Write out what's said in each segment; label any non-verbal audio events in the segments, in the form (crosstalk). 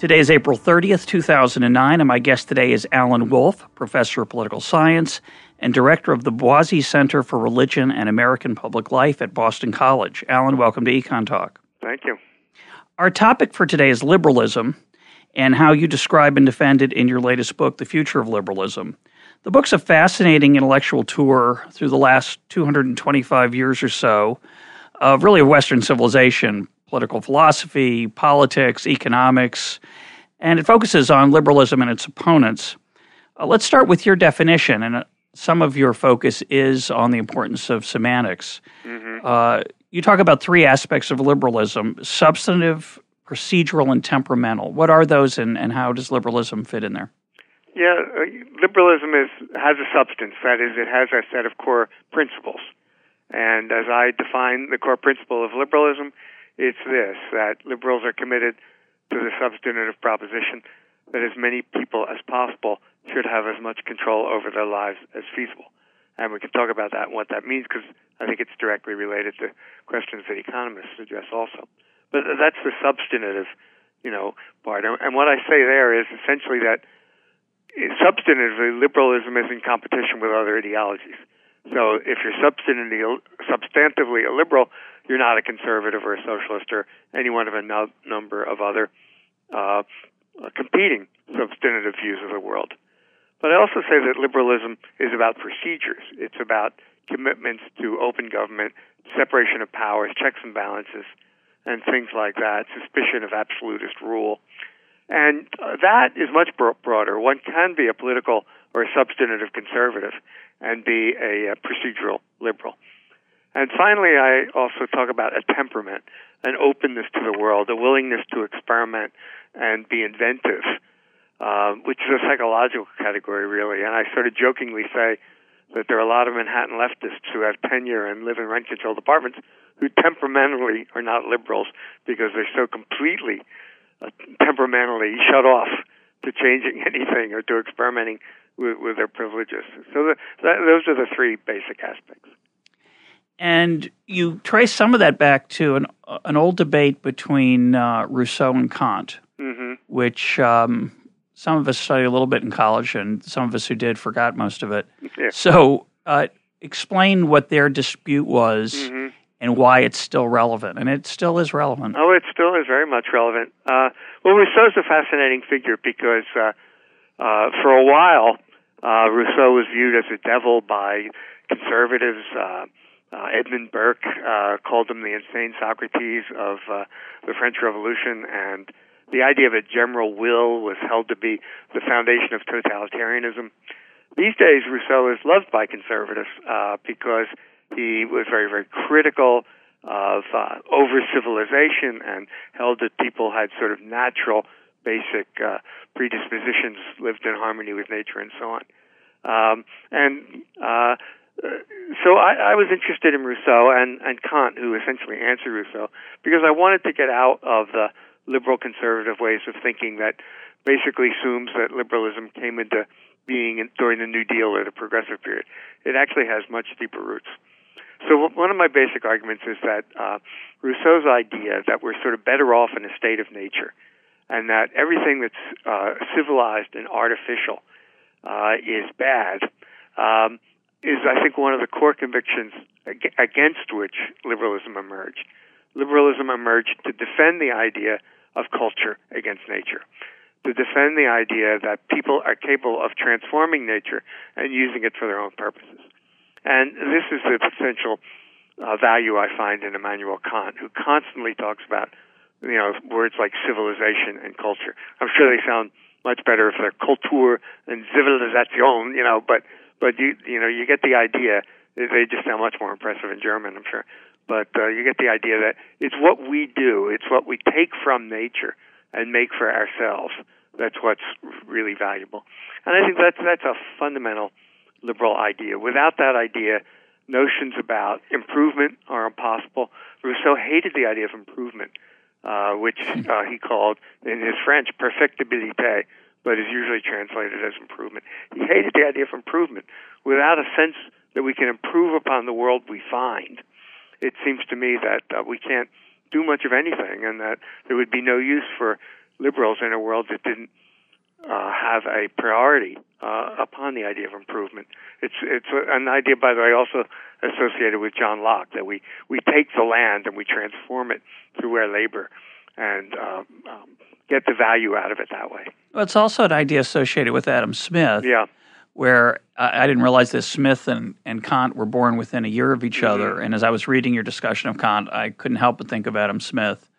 Today is April 30th, 2009, and my guest today is Alan Wolfe, professor of political science and director of the Boisi Center for Religion and American Public Life at Boston College. Alan, welcome to Econ Talk. Thank you. Our topic for today is liberalism and how you describe and defend it in your latest book, The Future of Liberalism. The book's a fascinating intellectual tour through the last 225 years or so of really of Western civilization, political philosophy, politics, economics, and it focuses on liberalism and its opponents. Uh, let's start with your definition, and uh, some of your focus is on the importance of semantics. Mm-hmm. Uh, you talk about three aspects of liberalism substantive, procedural, and temperamental. What are those, and, and how does liberalism fit in there? Yeah, uh, liberalism is has a substance. That is, it has a set of core principles. And as I define the core principle of liberalism, it's this that liberals are committed to the substantive proposition that as many people as possible should have as much control over their lives as feasible. And we can talk about that and what that means because I think it's directly related to questions that economists address also. But that's the substantive, you know, part. And what I say there is essentially that eh, substantively, liberalism is in competition with other ideologies. So if you're substantively a liberal, you're not a conservative or a socialist or any one of a no, number of other uh, competing substantive views of the world. But I also say that liberalism is about procedures. It's about commitments to open government, separation of powers, checks and balances, and things like that, suspicion of absolutist rule. And uh, that is much broader. One can be a political or a substantive conservative and be a, a procedural liberal. And finally, I also talk about a temperament, an openness to the world, a willingness to experiment and be inventive, uh, which is a psychological category, really. And I sort of jokingly say that there are a lot of Manhattan leftists who have tenure and live in rent controlled apartments who temperamentally are not liberals because they're so completely uh, temperamentally shut off to changing (laughs) anything or to experimenting with, with their privileges. So the, that, those are the three basic aspects. And you trace some of that back to an an old debate between uh, Rousseau and Kant, mm-hmm. which um, some of us studied a little bit in college, and some of us who did forgot most of it. Yeah. So, uh, explain what their dispute was mm-hmm. and why it's still relevant, and it still is relevant. Oh, it still is very much relevant. Uh, well, Rousseau's a fascinating figure because uh, uh, for a while uh, Rousseau was viewed as a devil by conservatives. Uh, Edmund Burke uh, called him the insane Socrates of uh, the French Revolution, and the idea of a general will was held to be the foundation of totalitarianism. These days, Rousseau is loved by conservatives uh, because he was very, very critical of uh, over civilization and held that people had sort of natural, basic uh, predispositions, lived in harmony with nature, and so on. Um, and uh, so I, I was interested in Rousseau and, and Kant, who essentially answered Rousseau, because I wanted to get out of the liberal conservative ways of thinking that basically assumes that liberalism came into being in, during the New Deal or the Progressive period. It actually has much deeper roots. So one of my basic arguments is that uh, Rousseau's idea that we're sort of better off in a state of nature, and that everything that's uh, civilized and artificial uh, is bad. Um, is, I think, one of the core convictions against which liberalism emerged. Liberalism emerged to defend the idea of culture against nature, to defend the idea that people are capable of transforming nature and using it for their own purposes. And this is the essential uh, value I find in Immanuel Kant, who constantly talks about, you know, words like civilization and culture. I'm sure they sound much better if they're culture and civilization, you know, but but you you know you get the idea. They just sound much more impressive in German, I'm sure. But uh, you get the idea that it's what we do, it's what we take from nature and make for ourselves That's what's really valuable. And I think that's that's a fundamental liberal idea. Without that idea, notions about improvement are impossible. Rousseau hated the idea of improvement, uh, which uh, he called in his French perfectibilité, but is usually translated as improvement. He hated the idea of improvement. Without a sense that we can improve upon the world we find, it seems to me that uh, we can't do much of anything, and that there would be no use for liberals in a world that didn't uh, have a priority uh, upon the idea of improvement. It's it's an idea, by the way, also associated with John Locke that we we take the land and we transform it through our labor and um, um, get the value out of it that way. Well, it's also an idea associated with Adam Smith. Yeah. Where I didn't realize that Smith and, and Kant were born within a year of each mm-hmm. other. And as I was reading your discussion of Kant, I couldn't help but think of Adam Smith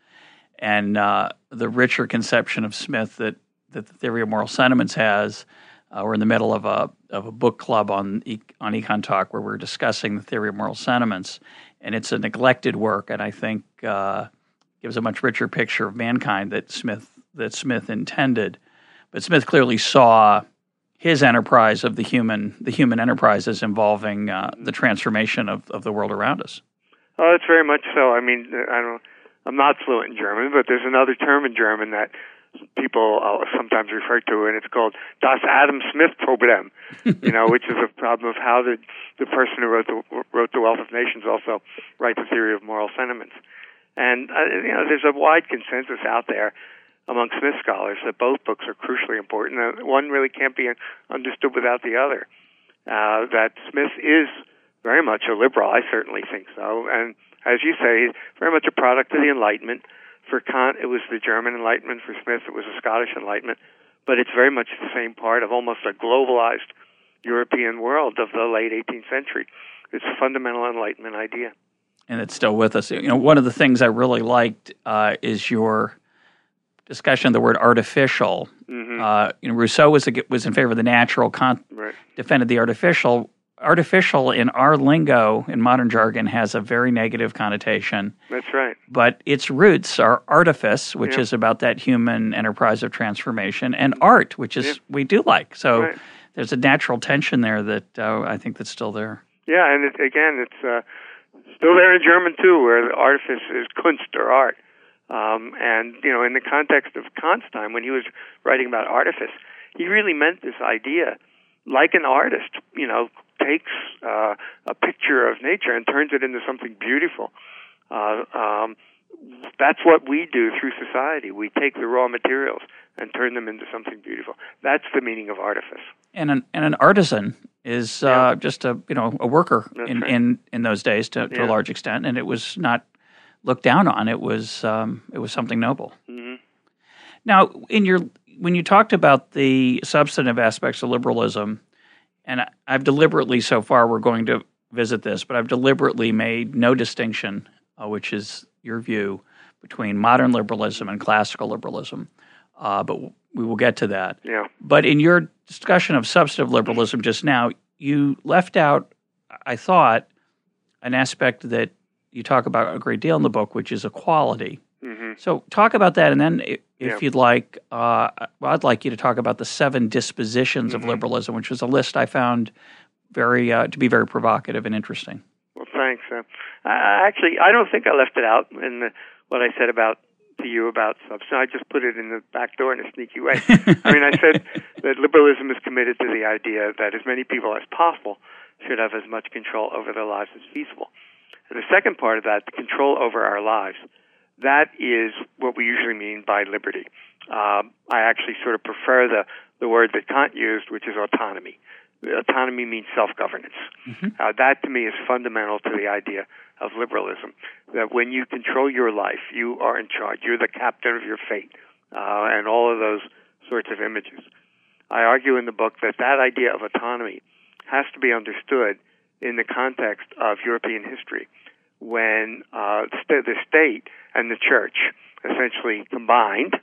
and uh, the richer conception of Smith that, that the theory of moral sentiments has. Uh, we're in the middle of a of a book club on on Econ Talk where we're discussing the theory of moral sentiments, and it's a neglected work, and I think uh, gives a much richer picture of mankind that Smith that Smith intended. But Smith clearly saw his enterprise of the human the human enterprise as involving uh, the transformation of, of the world around us. Oh, it's very much so. I mean, I don't. I'm not fluent in German, but there's another term in German that people uh, sometimes refer to, and it's called das Adam Smith Problem. (laughs) you know, which is a problem of how the the person who wrote the wrote the Wealth of Nations also write the theory of moral sentiments. And uh, you know, there's a wide consensus out there among Smith scholars that both books are crucially important. One really can't be understood without the other. Uh, that Smith is very much a liberal. I certainly think so. And as you say, very much a product of the Enlightenment. For Kant, it was the German Enlightenment. For Smith, it was the Scottish Enlightenment. But it's very much the same part of almost a globalized European world of the late 18th century. It's a fundamental Enlightenment idea. And it's still with us. You know, one of the things I really liked uh, is your discussion of the word artificial. Mm-hmm. Uh, you know, Rousseau was a, was in favor of the natural. Kant right. defended the artificial. Artificial in our lingo, in modern jargon, has a very negative connotation. That's right. But its roots are artifice, which is about that human enterprise of transformation, and art, which is we do like. So right. there's a natural tension there that uh, I think that's still there. Yeah, and it, again, it's uh, still there in German too, where the artifice is Kunst or art. Um, and you know, in the context of Kant's time, when he was writing about artifice, he really meant this idea, like an artist, you know, takes uh, a picture of nature and turns it into something beautiful. Uh, um, that's what we do through society. We take the raw materials and turn them into something beautiful. That's the meaning of artifice. And an and an artisan is uh, yeah. just a you know a worker in, right. in in those days to, to yeah. a large extent, and it was not looked down on. It was um, it was something noble. Mm-hmm. Now, in your when you talked about the substantive aspects of liberalism, and I've deliberately so far we're going to visit this, but I've deliberately made no distinction, uh, which is your view, between modern liberalism and classical liberalism. Uh, but we will get to that. Yeah. But in your discussion of substantive liberalism just now, you left out, I thought, an aspect that you talk about a great deal in the book, which is equality. Mm-hmm. So talk about that, and then if yeah. you'd like, uh, well, I'd like you to talk about the seven dispositions mm-hmm. of liberalism, which was a list I found very uh, to be very provocative and interesting. Well, thanks. Uh, actually, I don't think I left it out in the, what I said about to you about substance. I just put it in the back door in a sneaky way. I mean, I said (laughs) that liberalism is committed to the idea that as many people as possible should have as much control over their lives as feasible. The second part of that, the control over our lives, that is what we usually mean by liberty. Um, I actually sort of prefer the, the word that Kant used, which is autonomy. Autonomy means self-governance. Mm-hmm. Uh, that to me is fundamental to the idea of liberalism. That when you control your life, you are in charge. You're the captain of your fate, uh, and all of those sorts of images. I argue in the book that that idea of autonomy has to be understood in the context of European history when uh, the state and the church essentially combined,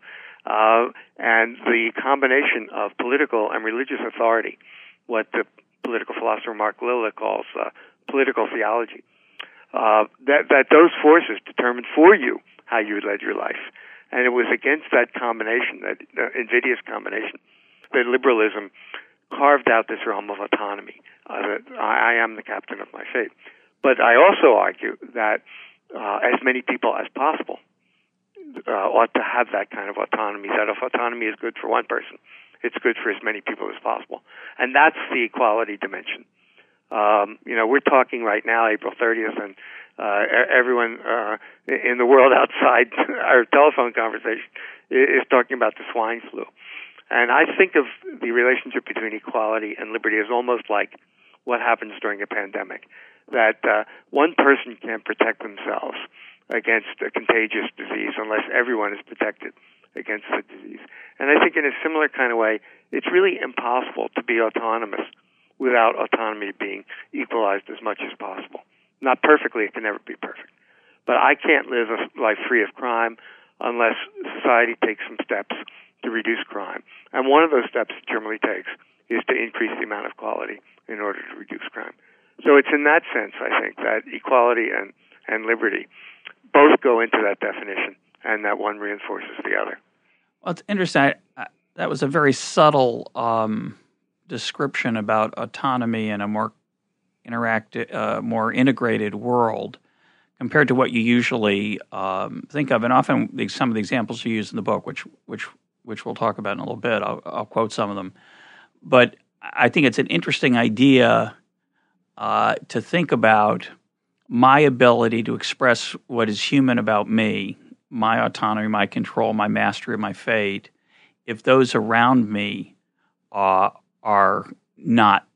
uh, and the combination of political and religious authority, what the political philosopher Mark Lilla calls uh, political theology, uh, that that those forces determined for you how you led your life. And it was against that combination, that uh, invidious combination, that liberalism carved out this realm of autonomy. Uh, that I, I am the captain of my fate. But I also argue that uh, as many people as possible uh, ought to have that kind of autonomy. That if autonomy is good for one person, it's good for as many people as possible, and that's the equality dimension. Um, you know, we're talking right now, April 30th, and uh, everyone uh, in the world (laughs) outside our telephone conversation is talking about the swine flu. And I think of the relationship between equality and liberty as almost like what happens during a pandemic. That uh, one person can't protect themselves against a contagious disease unless everyone is protected against the disease. And I think in a similar kind of way, it's really impossible to be autonomous without autonomy being equalized as much as possible. Not perfectly, it can never be perfect. But I can't live a life free of crime unless society takes some steps to reduce crime. And one of those steps it generally takes is to increase the amount of quality in order to reduce crime. So it's in that sense, I think, that equality and, and liberty both go into that definition, and that one reinforces the other. Well, it's interesting. I, that was a very subtle um, description about autonomy in a more interactive, uh, more integrated world compared to what you usually um, think of. And often, some of the examples you use in the book, which which which we'll talk about in a little bit, I'll, I'll quote some of them. But I think it's an interesting idea uh, to think about my ability to express what is human about me, my autonomy, my control, my mastery of my fate, if those around me uh, are not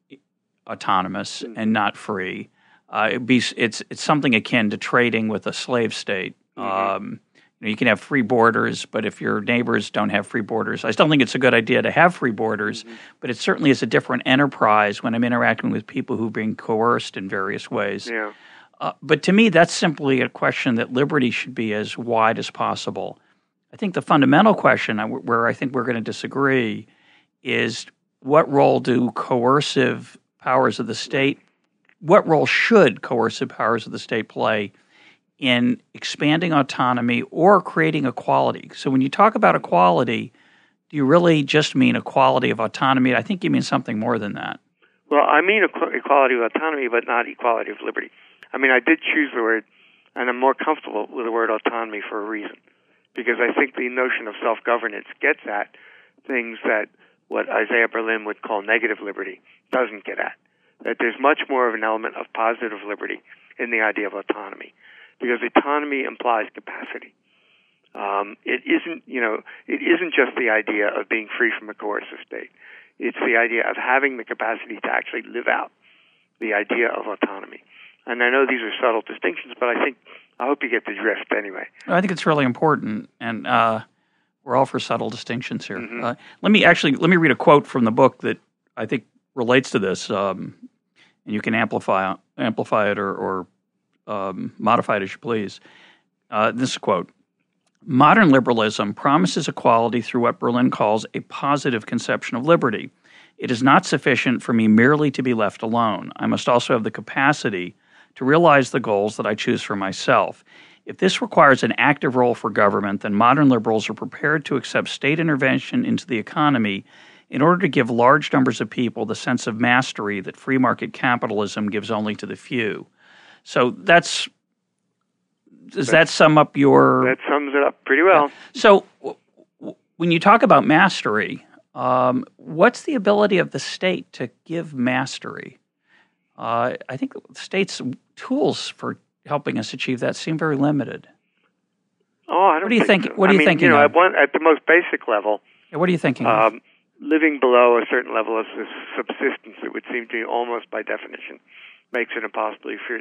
autonomous and not free. Uh, be, it's it's something akin to trading with a slave state. Mm-hmm. Um, you, can have free borders, but if your neighbors don't have free borders, I still think it's a good idea to have free borders. Mm-hmm. But it certainly is a different enterprise when I'm interacting with people who are being coerced in various ways. Yeah. Uh, but to me, that's simply a question that liberty should be as wide as possible. I think the fundamental question where I think we're going to disagree is what role do coercive powers of the state, what role should coercive powers of the state play in expanding autonomy or creating equality? So when you talk about equality, do you really just mean equality of autonomy? I think you mean something more than that. Well, I mean equality of autonomy, but not equality of liberty. I mean, I did choose the word, and I'm more comfortable with the word autonomy for a reason, because I think the notion of self governance gets at things that what Isaiah Berlin would call negative liberty doesn't get at. That there's much more of an element of positive liberty in the idea of autonomy, because autonomy implies capacity. Um, it isn't, you know, it isn't just the idea of being free from a coercive state. It's the idea of having the capacity to actually live out the idea of autonomy. And I know these are subtle distinctions, but I think I hope you get the drift anyway. I think it's really important, and uh, we're all for subtle distinctions here. Mm-hmm. Uh, let me actually let me read a quote from the book that I think relates to this, um, and you can amplify amplify it or, or um, modify it as you please. Uh, this quote: "Modern liberalism promises equality through what Berlin calls a positive conception of liberty." It is not sufficient for me merely to be left alone. I must also have the capacity to realize the goals that I choose for myself. If this requires an active role for government, then modern liberals are prepared to accept state intervention into the economy in order to give large numbers of people the sense of mastery that free market capitalism gives only to the few. So that's does that sum up your that sums it up pretty well. So w- when you talk about mastery, um, what's the ability of the state to give mastery? Uh, I think the state's tools for helping us achieve that seem very limited. Oh, I don't. What do you think? So. What I you mean, thinking? You know, at, one, at the most basic level. Yeah, what are you thinking? Um, living below a certain level of subsistence, it would seem to me almost by definition makes it impossible for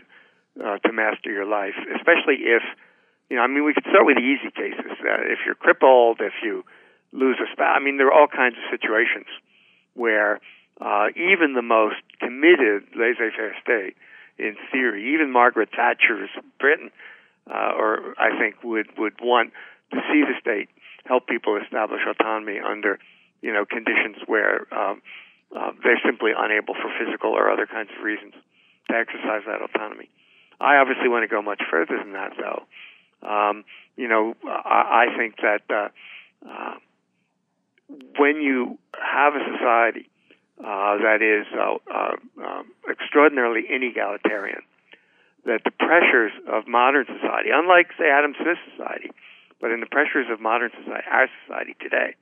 uh, to master your life, especially if you know. I mean, we could start with the easy cases. Uh, if you're crippled, if you lose a spouse. I mean, there are all kinds of situations where uh, even the most committed laissez-faire state, in theory, even Margaret Thatcher's Britain, uh, or I think would would want to see the state help people establish autonomy under, you know, conditions where um, uh, they're simply unable for physical or other kinds of reasons to exercise that autonomy. I obviously want to go much further than that, though. Um, you know, I, I think that uh, uh, when you have a society uh, that is uh, uh, um, extraordinarily inegalitarian, that the pressures of modern society, unlike, say, Adam Smith's society, but in the pressures of modern society, our society today,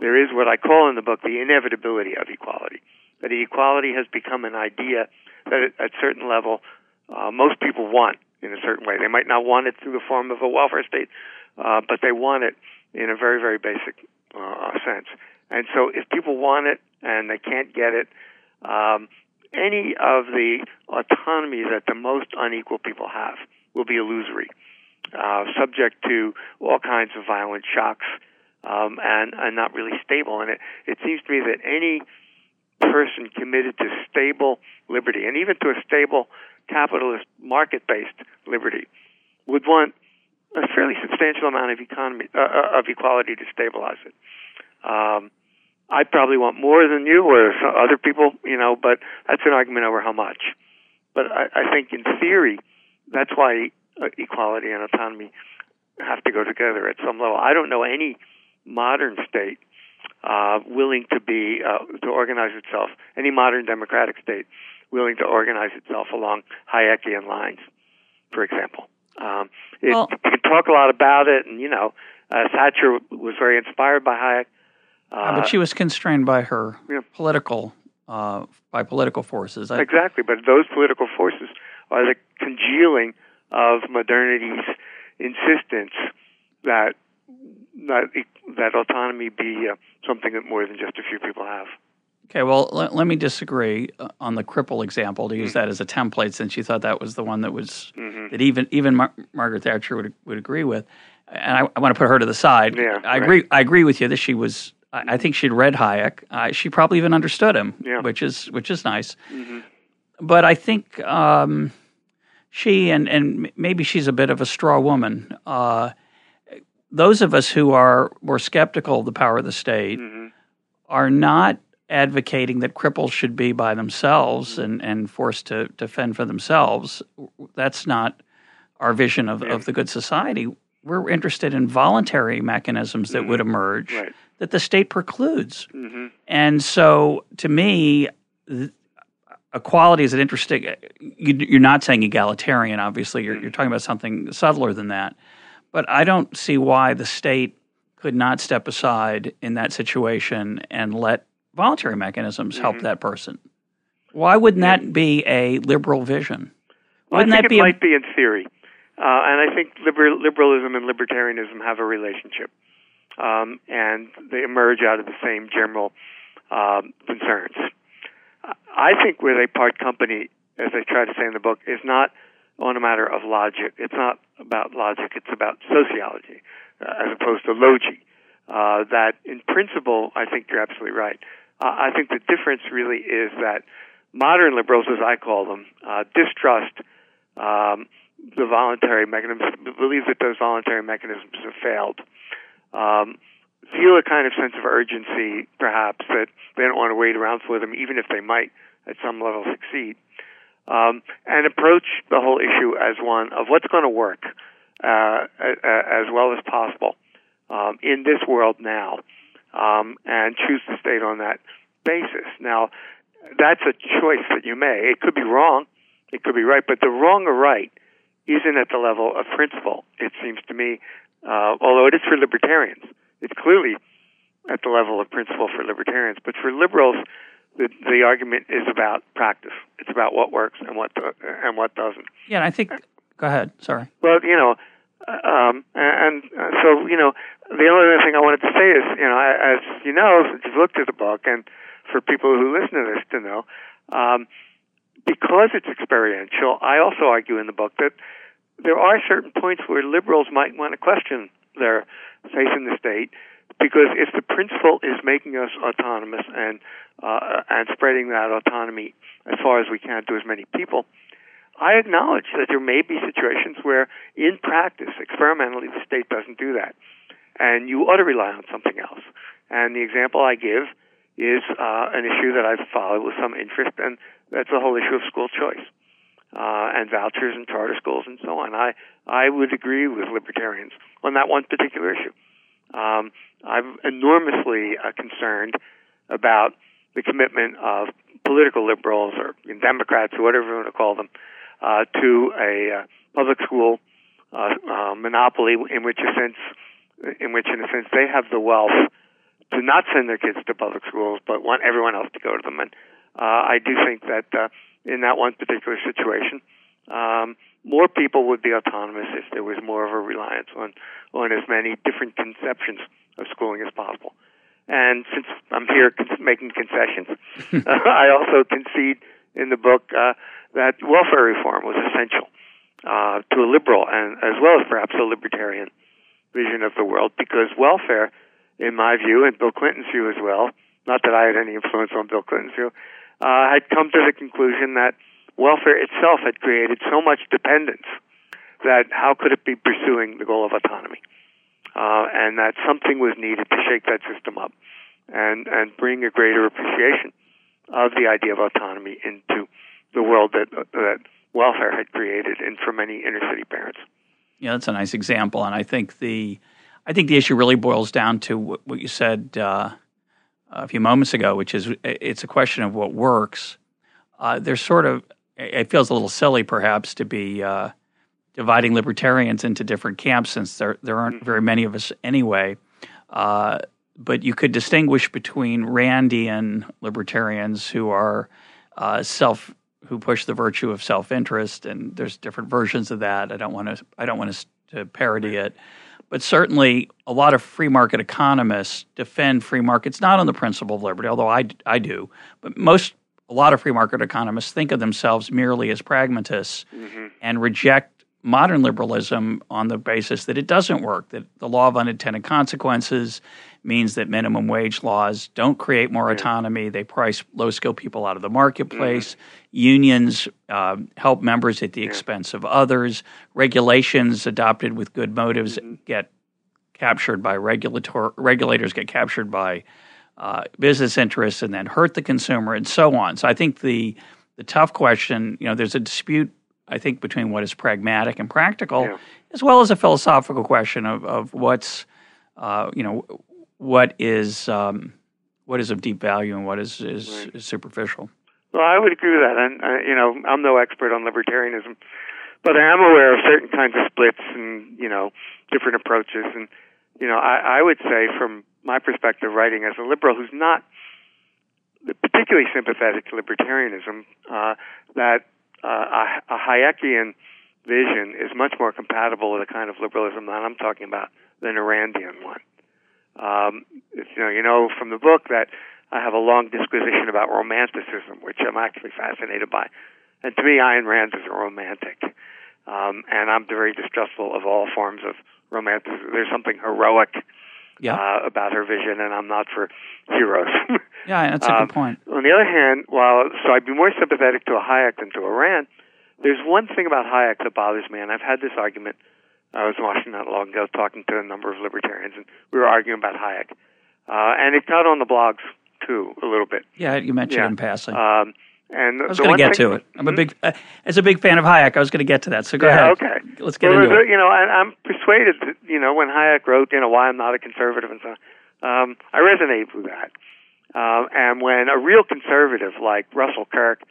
there is what I call in the book the inevitability of equality. That equality has become an idea that at a certain level uh, most people want in a certain way. They might not want it through the form of a welfare state, uh, but they want it in a very, very basic uh, sense. And so if people want it and they can't get it, um, any of the autonomy that the most unequal people have will be illusory, uh, subject to all kinds of violent shocks, um, and, and not really stable. And it, it seems to me that any person committed to stable liberty, and even to a stable capitalist market-based liberty, would want a fairly substantial amount of economy uh, uh of equality to stabilize it. Um, I probably want more than you or other people, you know, but that's an argument over how much. But I, I think in theory, that's why uh, equality and autonomy have to go together at some level. I don't know any modern state uh, willing to be uh, to organize itself, any modern democratic state willing to organize itself along Hayekian lines, for example. Um, it, well, you can talk a lot about it, and you know, uh, Thatcher was very inspired by Hayek. Uh, but she was constrained by her yeah. political uh, by political forces. I, exactly, but those political forces are the congealing of modernity's insistence that that that autonomy be uh, something that more than just a few people have. Okay, well, let, let me disagree uh, on the cripple example to use mm-hmm. that as a template, since you thought that was the one that was mm-hmm. that even even Mar- Margaret Thatcher would would agree with, and I, I, want to put her to the side. Yeah, I right. agree. I agree with you that she was I think she'd read Hayek. Uh, she probably even understood him, yeah. which is which is nice. Mm-hmm. But I think um, she and and maybe she's a bit of a straw woman. Uh, those of us who are more skeptical of the power of the state mm-hmm. are not advocating that cripples should be by themselves mm-hmm. and, and forced to, to fend for themselves. That's not our vision of, of the good society. We're interested in voluntary mechanisms that would mm-hmm. emerge. Right that the state precludes. Mm-hmm. And so, to me, equality is an interesting. You, are not saying egalitarian, obviously. You're, you're talking about something subtler than that. But I don't see why the state could not step aside in that situation and let voluntary mechanisms mm-hmm. help that person. Why wouldn't yeah. that be a liberal vision? Wouldn't well, I think that be it a, might be in theory, uh, and I think liber- liberalism and libertarianism have a relationship um, and they emerge out of the same general um, concerns. I think where they part company, as I try to say in the book, is not on a matter of logic. It's not about logic. It's about sociology, uh, as opposed to logi. Uh, that in principle, I think you're absolutely right. Uh, I think the difference really is that modern liberals, as I call them, uh, distrust um, the voluntary mechanisms, believe that those voluntary mechanisms have failed um, feel a kind of sense of urgency, perhaps, that they don't want to wait around for them, even if they might at some level succeed, um, and approach the whole issue as one of what's going to work uh, as well as possible um, in this world now, um, and choose to state on that basis. Now, that's a choice that you may. It could be wrong, it could be right, but the wrong or right isn't at the level of principle. It seems to me uh, although it is for libertarians. It's clearly at the level of principle for libertarians, but for liberals, the, the argument is about practice. It's about what works and what do, and what doesn't. Yeah, and I think. Go ahead. Sorry. Well, you know, um, and, uh, so you know, the only other thing I wanted to say is, you know, as you know, since you've looked at the book, and for people who listen to this to know, um, because it's experiential, I also argue in the book that there are certain points where liberals might want to question their faith in the state because if the principle is making us autonomous and uh, and spreading that autonomy as far as we can to as many people, I acknowledge that there may be situations where, in practice, experimentally, the state doesn't do that, and you ought to rely on something else. And the example I give is uh, an issue that I've followed with some interest, and that's the whole issue of school choice. uh, and vouchers and charter schools and so on. I I would agree with libertarians on that one particular issue. Um, I'm enormously uh, concerned about the commitment of political liberals or Democrats or whatever you want to call them uh, to a uh, public school uh, uh, monopoly in which a sense in which in a sense they have the wealth to not send their kids to public schools but want everyone else to go to them and I do think that in that one particular situation um, more people would be autonomous if there was more of a reliance on on as many different conceptions of schooling as possible. And since I'm here making concessions, uh, (laughs) I also concede in the book uh, that welfare reform was essential uh, to a liberal and as well as perhaps a libertarian vision of the world because welfare, in my view, and Bill Clinton's view as well, not that I had any influence on Bill Clinton's view, uh, had come to the conclusion that welfare itself had created so much dependence that how could it be pursuing the goal of autonomy? uh, and that something was needed to shake that system up and and bring a greater appreciation of the idea of autonomy into the world that that welfare had created, and for many inner city parents. Yeah, that's a nice example, and I think the I think the issue really boils down to what you said uh, a few moments ago, which is it's a question of what works. Uh, there's sort of it feels a little silly, perhaps, to be uh, dividing libertarians into different camps since there there aren't very many of us anyway. Uh, but you could distinguish between Randian libertarians who are uh, self who push the virtue of self interest, and there's different versions of that. I don't want to I don't want to, to parody it, but certainly a lot of free market economists defend free markets not on the principle of liberty, although I I do, but most a lot of free market economists think of themselves merely as pragmatists mm-hmm. and reject modern liberalism on the basis that it doesn't work, that the law of unintended consequences means that minimum wage laws don't create more autonomy. They price low skilled people out of the marketplace. Mm-hmm. Unions uh, help members at the expense of others. Regulations adopted with good motives mm-hmm. get captured by regulator regulators, get captured by uh, business interests, and then hurt the consumer, and so on. So I think the the tough question, you know, there's a dispute I think, between what is pragmatic and practical, yeah. as well as a philosophical question of, of what's, uh, you know, what is um, what is of deep value and what is is, right. is, superficial. Well, I would agree with that, and uh, you know, I'm no expert on libertarianism, but I am aware of certain kinds of splits and you know different approaches, and you know, I, I would say from my perspective, writing as a liberal who's not particularly sympathetic to libertarianism, uh, that uh, a, a Hayekian vision is much more compatible with the kind of liberalism that I'm talking about than a Randian one. Um, you know, you know from the book that I have a long disquisition about romanticism, which I'm actually fascinated by. And to me, Ayn Rand is a romantic, um, and I'm very distrustful of all forms of romanticism. There's something heroic yeah. uh, about her vision, and I'm not for heroes. (laughs) yeah, that's a um, good point. On the other hand, while so I'd be more sympathetic to a Hayek than to a Rand, there's one thing about Hayek that bothers me, and I've had this argument. I was in Washington not long ago talking to a number of libertarians, and we were arguing about Hayek. Uh, and it got on the blogs too a little bit. Yeah, you mentioned yeah. in passing. Um, and I was going to get to it. I'm a big, uh, as a big fan of Hayek, I was going to get to that. So go yeah, ahead. Okay, let's get well, into it. You know, I, I'm persuaded that you know when Hayek wrote, you know, why I'm not a conservative and so on. Um, I resonate with that. Um, and when a real conservative like Russell Kirk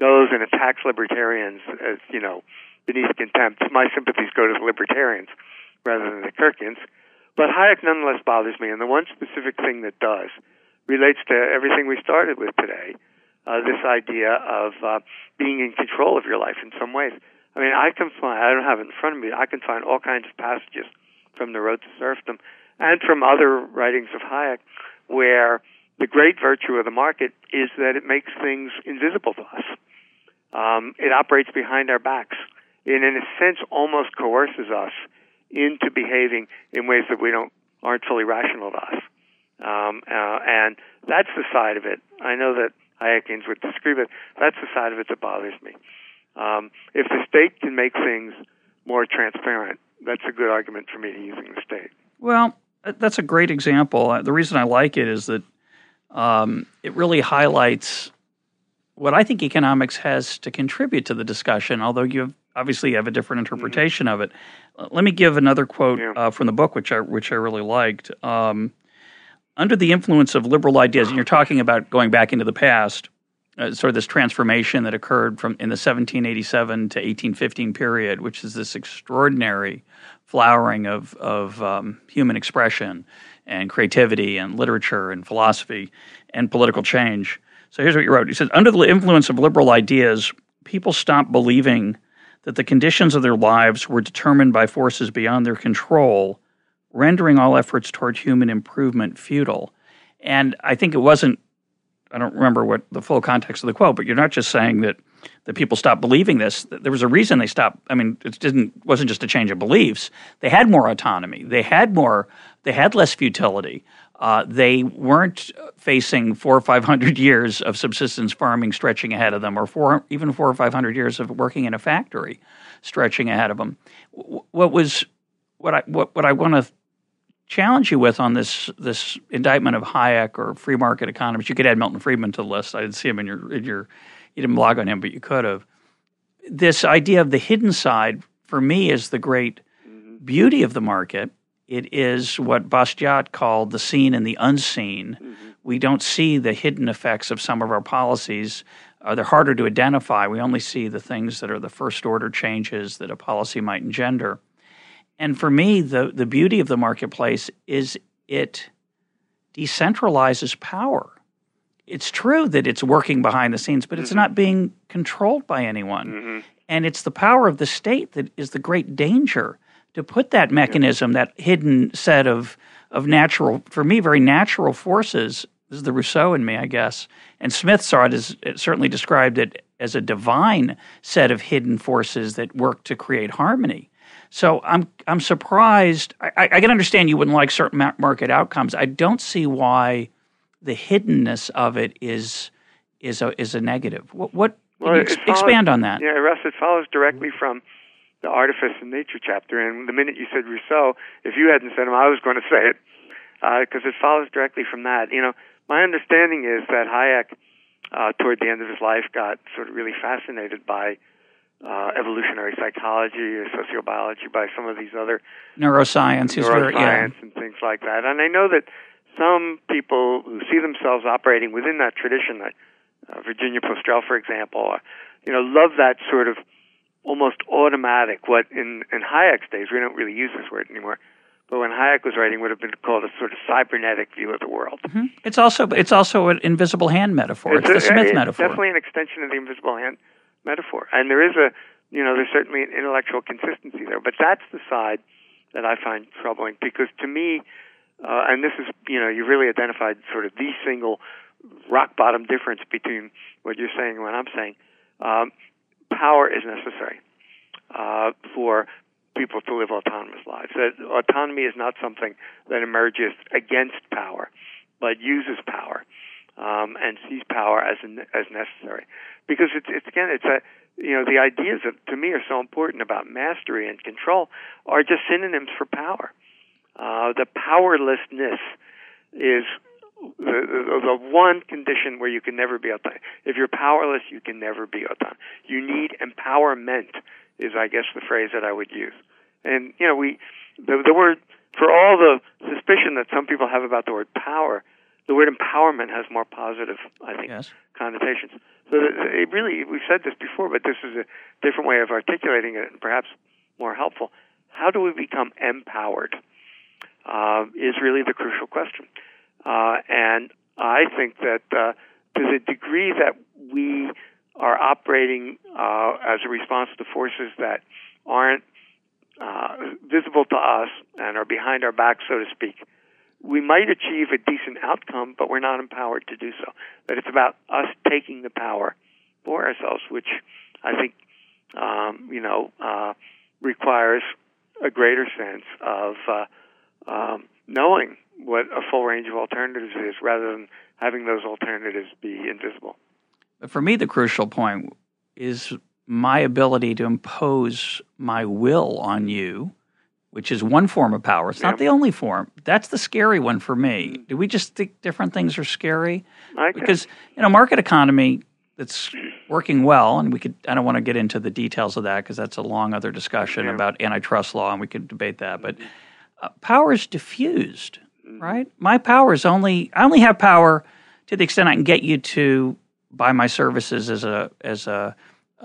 goes and attacks libertarians as you know beneath contempt, my sympathies go to the libertarians rather than the Kirkians. But Hayek nonetheless bothers me, and the one specific thing that does relates to everything we started with today uh, this idea of uh, being in control of your life in some ways. I mean, I can find, I don't have it in front of me, I can find all kinds of passages from The Road to Serfdom and from other writings of Hayek where the great virtue of the market is that it makes things invisible to us. Um, it operates behind our backs. It, in a sense, almost coerces us into behaving in ways that we don't aren't fully rational to us. Um, uh, and that's the side of it. I know that Hayekians would disagree, but that's the side of it that bothers me. Um, if the state can make things more transparent, that's a good argument for me to using the state. Well, that's a great example. Uh, the reason I like it is that um, it really highlights what I think economics has to contribute to the discussion, although you have, obviously have a different interpretation mm-hmm. of it. Let me give another quote yeah. uh, from the book, which I which I really liked. Um, under the influence of liberal ideas, and you're talking about going back into the past, uh, sort of this transformation that occurred from in the 1787 to 1815 period, which is this extraordinary flowering of of um, human expression and creativity and literature and philosophy and political change. So here's what you wrote. He says, under the influence of liberal ideas, people stopped believing that the conditions of their lives were determined by forces beyond their control, rendering all efforts toward human improvement futile. And I think it wasn't, I don't remember what the full context of the quote, but you're not just saying that that people stopped believing this. There was a reason they stopped. I mean, it didn't wasn't just a change of beliefs. They had more autonomy. They had more. They had less futility. Uh, they weren't facing four or five hundred years of subsistence farming stretching ahead of them, or four, even four or five hundred years of working in a factory stretching ahead of them. What was what I what, what I want to challenge you with on this this indictment of Hayek or free market economists. You could add Milton Friedman to the list. I didn't see him in your in your you didn't blog on him, but you could have. This idea of the hidden side for me is the great mm-hmm. beauty of the market it is what Bastiat called the seen and the unseen. Mm-hmm. We don't see the hidden effects of some of our policies. Uh, they're harder to identify. We only see the things that are the first order changes that a policy might engender. And for me, the, the beauty of the marketplace is it decentralizes power. It's true that it's working behind the scenes, but it's mm-hmm. not being controlled by anyone. Mm-hmm. And it's the power of the state that is the great danger to put that mechanism, that hidden set of of natural, for me, very natural forces. This is the Rousseau in me, I guess. And Smith saw it as it certainly described it as a divine set of hidden forces that work to create harmony. So I'm I'm surprised. I, I can understand you wouldn't like certain market outcomes. I don't see why the hiddenness of it is is a is a negative. What, what well, ex- follows, expand on that? Yeah, Russ, it follows directly from the Artifice and Nature chapter. And the minute you said Rousseau, if you hadn't said him, I was going to say it because uh, it follows directly from that. You know, my understanding is that Hayek, uh, toward the end of his life, got sort of really fascinated by uh, evolutionary psychology or sociobiology, by some of these other neuroscience, neuroscience very, yeah. and things like that. And I know that some people who see themselves operating within that tradition, like uh, Virginia Postrel, for example, uh, you know, love that sort of almost automatic. What in in Hayek's days we don't really use this word anymore, but when Hayek was writing, would have been called a sort of cybernetic view of the world. Mm-hmm. It's also it's also an invisible hand metaphor. It's, it's the Smith it's metaphor. Definitely an extension of the invisible hand metaphor, and there is a you know there's certainly an intellectual consistency there, but that's the side that I find troubling because to me, uh, and this is you know you really identified sort of the single rock bottom difference between what you're saying and what I'm saying. Um, power is necessary uh, for people to live autonomous lives. That autonomy is not something that emerges against power, but uses power um, and sees power as as necessary. Because it's it's again it's a you know the ideas that to me are so important about mastery and control are just synonyms for power. Uh, the powerlessness is the, the, the one condition where you can never be autonomous. If you're powerless, you can never be autonomous. You need empowerment, is I guess the phrase that I would use. And you know, we the, the word for all the suspicion that some people have about the word power, the word empowerment has more positive, I think, yes. connotations. So it really, we've said this before, but this is a different way of articulating it, and perhaps more helpful. How do we become empowered? Uh, is really the crucial question. Uh, and I think that uh, to the degree that we are operating uh, as a response to forces that aren't uh, visible to us and are behind our back, so to speak, we might achieve a decent outcome, but we're not empowered to do so. That it's about us taking the power for ourselves, which I think, um, you know, uh, requires a greater sense of uh, um, knowing what a full range of alternatives is rather than having those alternatives be invisible. But for me, the crucial point is my ability to impose my will on you, which is one form of power. It's not the only form. That's the scary one for me. Mm. Do we just think different things are scary? I because in a market economy, that's working well, and we could. I don't want to get into the details of that because that's a long other discussion Yeah. about antitrust law, and we could debate that. But uh, power is diffused, Mm-hmm. right? My power is only. I only have power to the extent I can get you to buy my services as a as a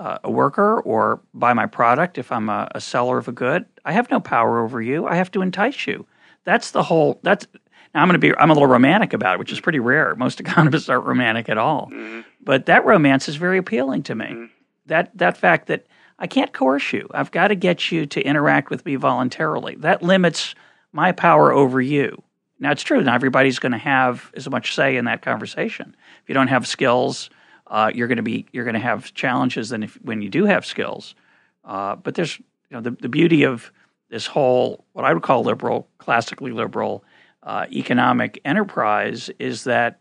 uh, a worker or buy my product if I'm a, a seller of a good. I have no power over you. I have to entice you. That's the whole. That's now I'm going to be. I'm a little romantic about it, which is pretty rare. Most (laughs) economists aren't romantic at all, but that romance is very appealing to me. That that fact that I can't coerce you. I've got to get you to interact with me voluntarily. That limits my power over you. Now it's true. Not everybody's going to have as much say in that conversation. If you don't have skills, uh, you're going to be you're going to have challenges than if when you do have skills. Uh, but there's you know the the beauty of this whole what I would call liberal, classically liberal uh, economic enterprise is that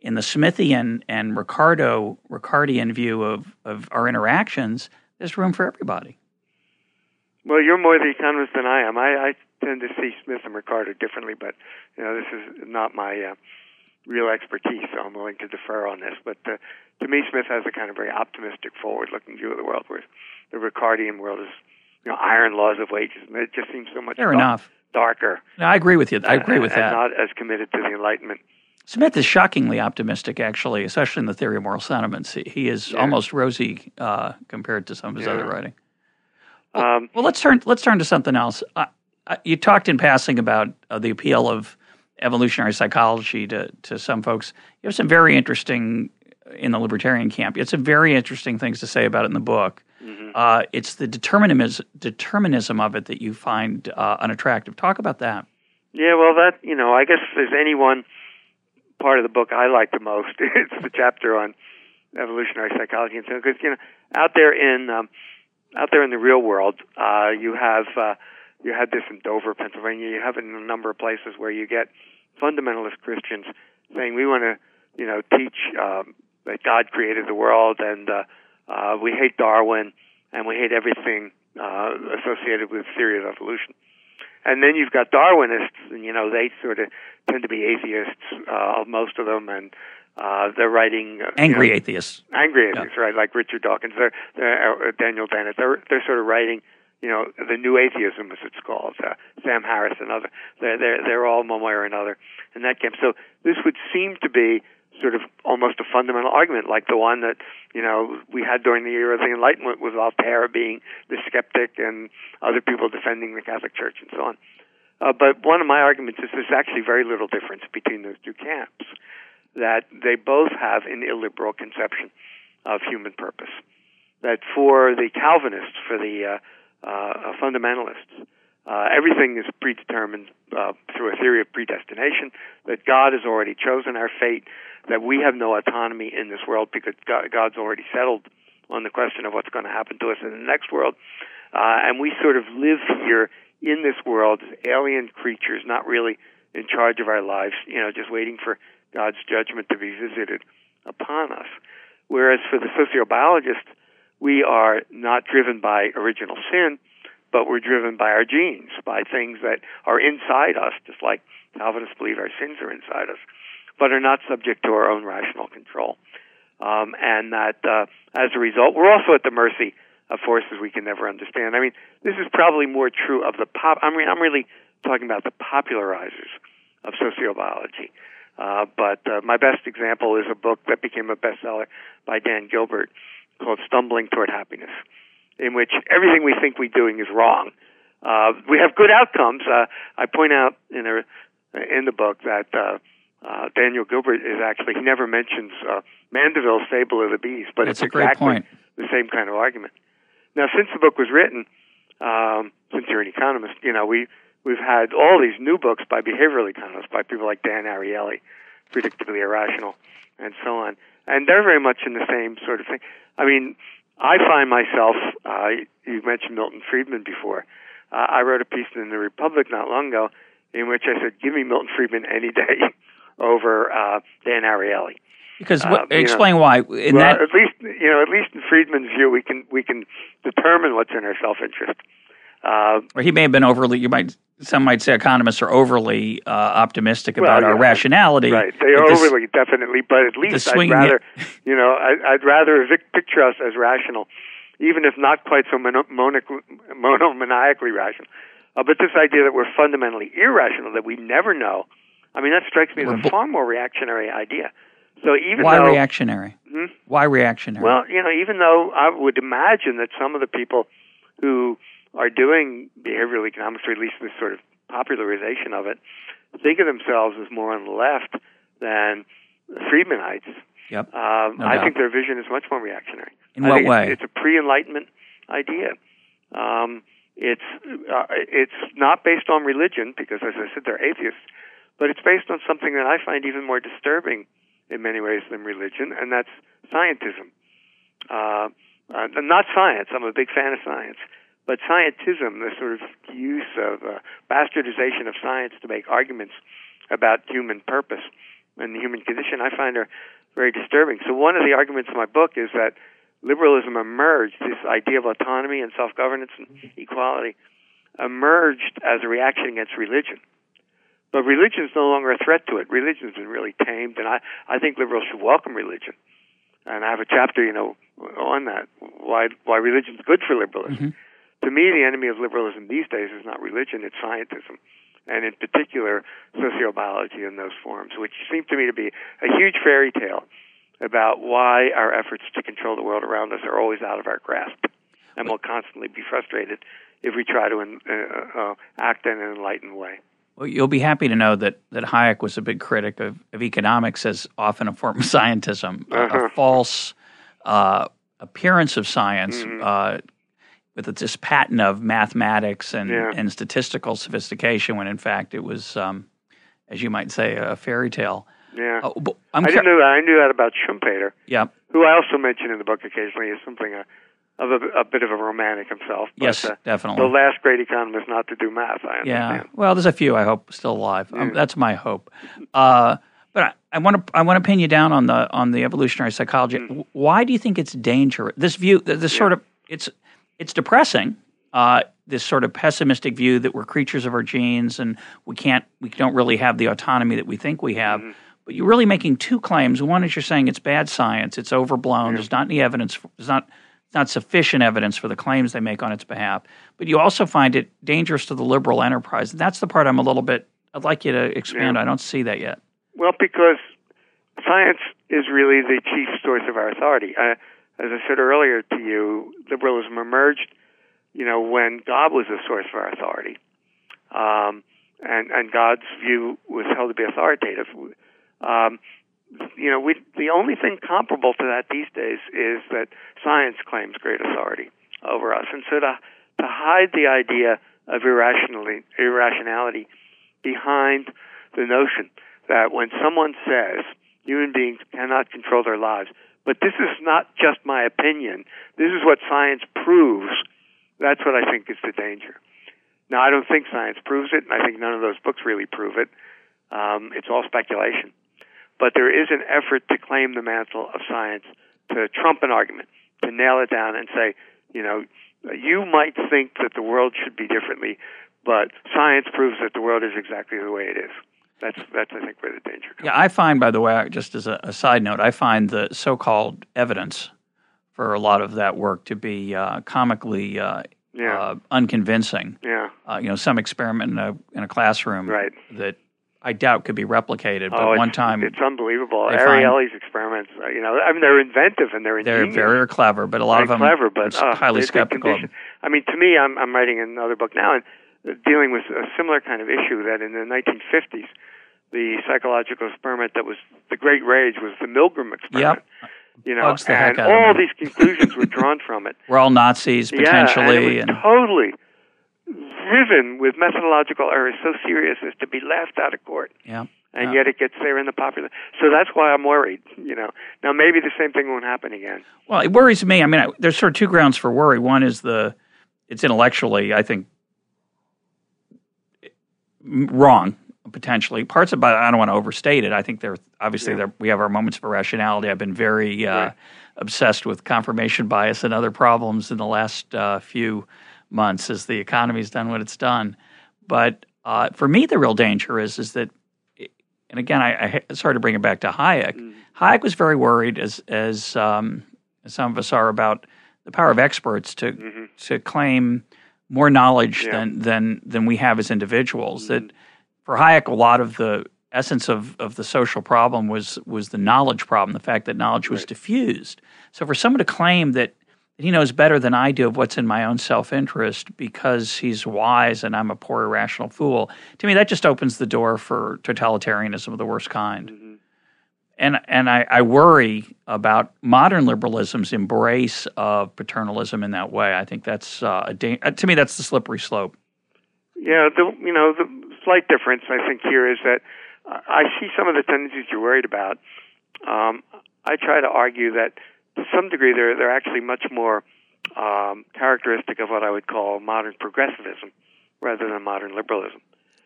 in the Smithian and Ricardo Ricardian view of of our interactions, there's room for everybody. Well, you're more the economist than I am. I, I tend to see Smith and Ricardo differently, but you know this is not my uh, real expertise, so I'm willing to defer on this. But uh, to me, Smith has a kind of very optimistic, forward-looking view of the world, whereas the Ricardian world is, you know, iron laws of wages, and it just seems so much Fair dark- enough. darker. No, I agree with you. I agree with and that. Not as committed to the Enlightenment. Smith is shockingly optimistic, actually, especially in the theory of moral sentiments. He, he is Yeah. almost rosy uh, compared to some of his Yeah. other writing. Um, Well, let's turn let's turn to something else. Uh, uh, you talked in passing about uh, the appeal of evolutionary psychology to to some folks. You have some very interesting in the libertarian camp. It's some very interesting things to say about it in the book. Mm-hmm. Uh, it's the determinism determinism of it that you find uh, unattractive. Talk about that. Yeah, well, that you know, I guess if there's any one part of the book I like the most, (laughs) it's the chapter on evolutionary psychology and so because you know, out there in um, out there in the real world, uh, you have uh, you had this in Dover, Pennsylvania. You have it in a number of places where you get fundamentalist Christians saying we want to, you know, teach um, that God created the world and uh, uh, we hate Darwin and we hate everything uh, associated with theory of evolution. And then you've got Darwinists, and you know they sort of tend to be atheists, uh, most of them, and uh, they're writing uh, you Angry know, atheists. angry atheists, right? Like Richard Dawkins, they're, they're uh, Daniel Dennett. They're they're sort of writing, you know, the new atheism, as it's called. Uh, Sam Harris and other. They're they're they're all one way or another in that camp. So this would seem to be sort of almost a fundamental argument, like the one that you know we had during the era of the Enlightenment with Voltaire being the skeptic and other people defending the Catholic Church and so on. Uh, but one of my arguments is there's actually very little difference between those two camps. That they both have an illiberal conception of human purpose. That for the Calvinists, for the uh, uh, fundamentalists, uh, everything is predetermined uh, through a theory of predestination. That God has already chosen our fate. That we have no autonomy in this world because God, God's already settled on the question of what's going to happen to us in the next world. Uh, and we sort of live here in this world as alien creatures, not really in charge of our lives, you know, just waiting for God's judgment to be visited upon us. Whereas for the sociobiologist, we are not driven by original sin, but we're driven by our genes, by things that are inside us, just like Calvinists believe our sins are inside us, but are not subject to our own rational control. Um, and that uh, as a result, we're also at the mercy of forces we can never understand. I mean, this is probably more true of the pop. I mean, I'm really talking about the popularizers of sociobiology. Uh, but uh, my best example is a book that became a bestseller by Dan Gilbert called Stumbling Toward Happiness, in which everything we think we're doing is wrong. Uh, we have good outcomes. Uh, I point out in a, in the book that uh, uh, Daniel Gilbert is actually he never mentions uh, Mandeville's Fable of the Bees, but That's it's a great exactly point. the same kind of argument. Now, since the book was written, um, since you're an economist, you know we we've had all these new books by behavioral economists, by people like Dan Ariely, Predictably Irrational, and so on, and they're very much in the same sort of thing. I mean, I find myself. Uh, you mentioned Milton Friedman before. Uh, I wrote a piece in the Republic not long ago in which I said, "Give me Milton Friedman any day (laughs) over uh, Dan Ariely." Because Uh, what, you know, explain why. In well, that, at least you know, at least in Friedman's view, we can we can determine what's in our self interest. Uh, or he may have been overly. You might some might say economists are overly uh, optimistic Well, about our rationality. Right, they are this- overly definitely, but at least I'd rather, it- (laughs) you know, I, I'd rather picture us as rational, even if not quite so mono, monomaniacally rational. Uh, but this idea that we're fundamentally irrational, that we never know, I mean, that strikes me as We're a bo- far more reactionary idea. So even Why though, reactionary? Hmm? Why reactionary? well, you know, even though I would imagine that some of the people who are doing behavioral economics, or at least this sort of popularization of it, think of themselves as more on the left than Friedmanites. yep. Um, No I doubt. think their vision is much more reactionary. In I what way? It's, it's a pre-enlightenment idea. Um, it's uh, it's not based on religion because, as I said, they're atheists, but it's based on something that I find even more disturbing in many ways than religion, and that's scientism. Uh, uh, not science. I'm a big fan of science, but scientism, the sort of use of uh, bastardization of science to make arguments about human purpose and the human condition, I find are very disturbing. So one of the arguments in my book is that liberalism emerged, this idea of autonomy and self-governance and equality, emerged as a reaction against religion. But religion is no longer a threat to it. Religion's been really tamed, and I, I think liberals should welcome religion. And I have a chapter, you know, on that, why, why religion's good for liberalism. To me, the enemy of liberalism these days is not religion, it's scientism. And in particular, sociobiology in those forms, which seem to me to be a huge fairy tale about why our efforts to control the world around us are always out of our grasp. And we'll constantly be frustrated if we try to uh, uh, act in an enlightened way. Well, you'll be happy to know that, that Hayek was a big critic of, of economics as often a form of scientism, a- a, Uh-huh. false uh, appearance of science Mhm. Uh, with this patent of mathematics and, Yeah. and statistical sophistication, when in fact it was, um, as you might say, a fairy tale. Yeah. I'm I didn't know that. I knew that about Schumpeter, yeah, who I also mention in the book occasionally is something uh, of a, a bit of a romantic himself. But, yes, uh, definitely. the last great economist not to do math. I Yeah. Well, there's a few I hope still alive. Um, that's my hope. Uh, but I want to I want to pin you down on the on the evolutionary psychology. Mm. Why do you think it's dangerous? This view, th- this sort of it's it's depressing. Uh, this sort of pessimistic view that we're creatures of our genes and we can't we don't really have the autonomy that we think we have. Mm-hmm. But you're really making two claims. One is you're saying it's bad science, it's overblown. There's not any evidence. There's not not sufficient evidence for the claims they make on its behalf. But you also find it dangerous to the liberal enterprise. That's the part I'm a little bit. I'd like you to expand. Yeah. I don't see that yet. Well, because science is really the chief source of our authority. Uh, as I said earlier to you, liberalism emerged, you know, when God was the source of our authority, um, and and God's view was held to be authoritative. Um, you know, we the only thing comparable to that these days is that science claims great authority over us, and so to to hide the idea of irrationality, irrationality behind the notion that when someone says human beings cannot control their lives, but this is not just my opinion, this is what science proves, that's what I think is the danger. Now, I don't think science proves it, and I think none of those books really prove it. Um, it's all speculation. But there is an effort to claim the mantle of science, to trump an argument, to nail it down and say, you know, you might think that the world should be differently, but science proves that the world is exactly the way it is. That's that's I think where the danger comes. Yeah, I find, by the way, just as a, a side note, I find the so-called evidence for a lot of that work to be uh, comically uh, Yeah. uh, unconvincing. Yeah. Uh, you know, some experiment in a in a classroom Right. that I doubt could be replicated. But oh, one time it's unbelievable. Ariely's experiments, uh, you know, I mean, they're inventive and they're they're ingenious. very clever, but a lot of them clever, but uh, highly skeptical. I mean, to me, I'm I'm writing another book now and dealing with a similar kind of issue that in the 1950s, the psychological experiment that was the great rage was the Milgram experiment. Yep. You know, the and all these conclusions were drawn from it. (laughs) We're all Nazis potentially, yeah, and and it was totally riven with methodological errors so serious as to be laughed out of court yeah. and Yeah. yet it gets there in the popular. So that's why I'm worried. You know, now maybe the same thing won't happen again. Well, it worries me. I mean, I, there's sort of two grounds for worry. One is the it's intellectually, I think, wrong potentially. Parts about I don't want to overstate it. I think there obviously Yeah. there, we have our moments of irrationality. I've been very uh, Right. obsessed with confirmation bias and other problems in the last uh, few months as the economy's done what it's done. But uh, for me, the real danger is is that, and again, I, I sorry to bring it back to Hayek. Mm. Hayek was very worried, as as, um, as some of us are, about the power of experts to mm-hmm. to claim more knowledge yeah. than than than we have as individuals. Mm-hmm. That for Hayek, a lot of the essence of, of the social problem was was the knowledge problem, the fact that knowledge was right. diffused. So for someone to claim that he knows better than I do of what's in my own self interest because he's wise and I'm a poor irrational fool. To me, that just opens the door for totalitarianism of the worst kind. Mm-hmm. And and I, I, worry about modern liberalism's embrace of paternalism in that way. I think that's uh, a da- uh, to me that's the slippery slope. Yeah, the you know the slight difference I think here is that I see some of the tendencies you're worried about. Um, I try to argue that to some degree, they're they're actually much more um, characteristic of what I would call modern progressivism rather than modern liberalism.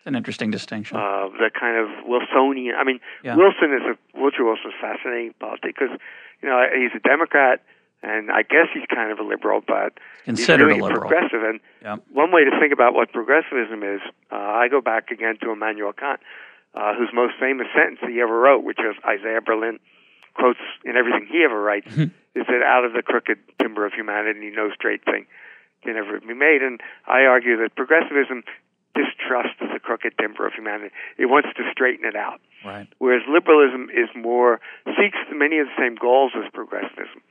An interesting distinction. Uh, the kind of Wilsonian. I mean, yeah. Wilson is a Woodrow Wilson's fascinating politics because you know he's a Democrat and I guess he's kind of a liberal, but considered he's really progressive. And yep. one way to think about what progressivism is, uh, I go back again to Immanuel Kant, uh, whose most famous sentence he ever wrote, which is Isaiah Berlin quotes in everything he ever writes, mm-hmm. is that out of the crooked timber of humanity, no straight thing can ever be made. And I argue that progressivism distrusts the crooked timber of humanity. It wants to straighten it out. Right. Whereas liberalism is more seeks many of the same goals as progressivism,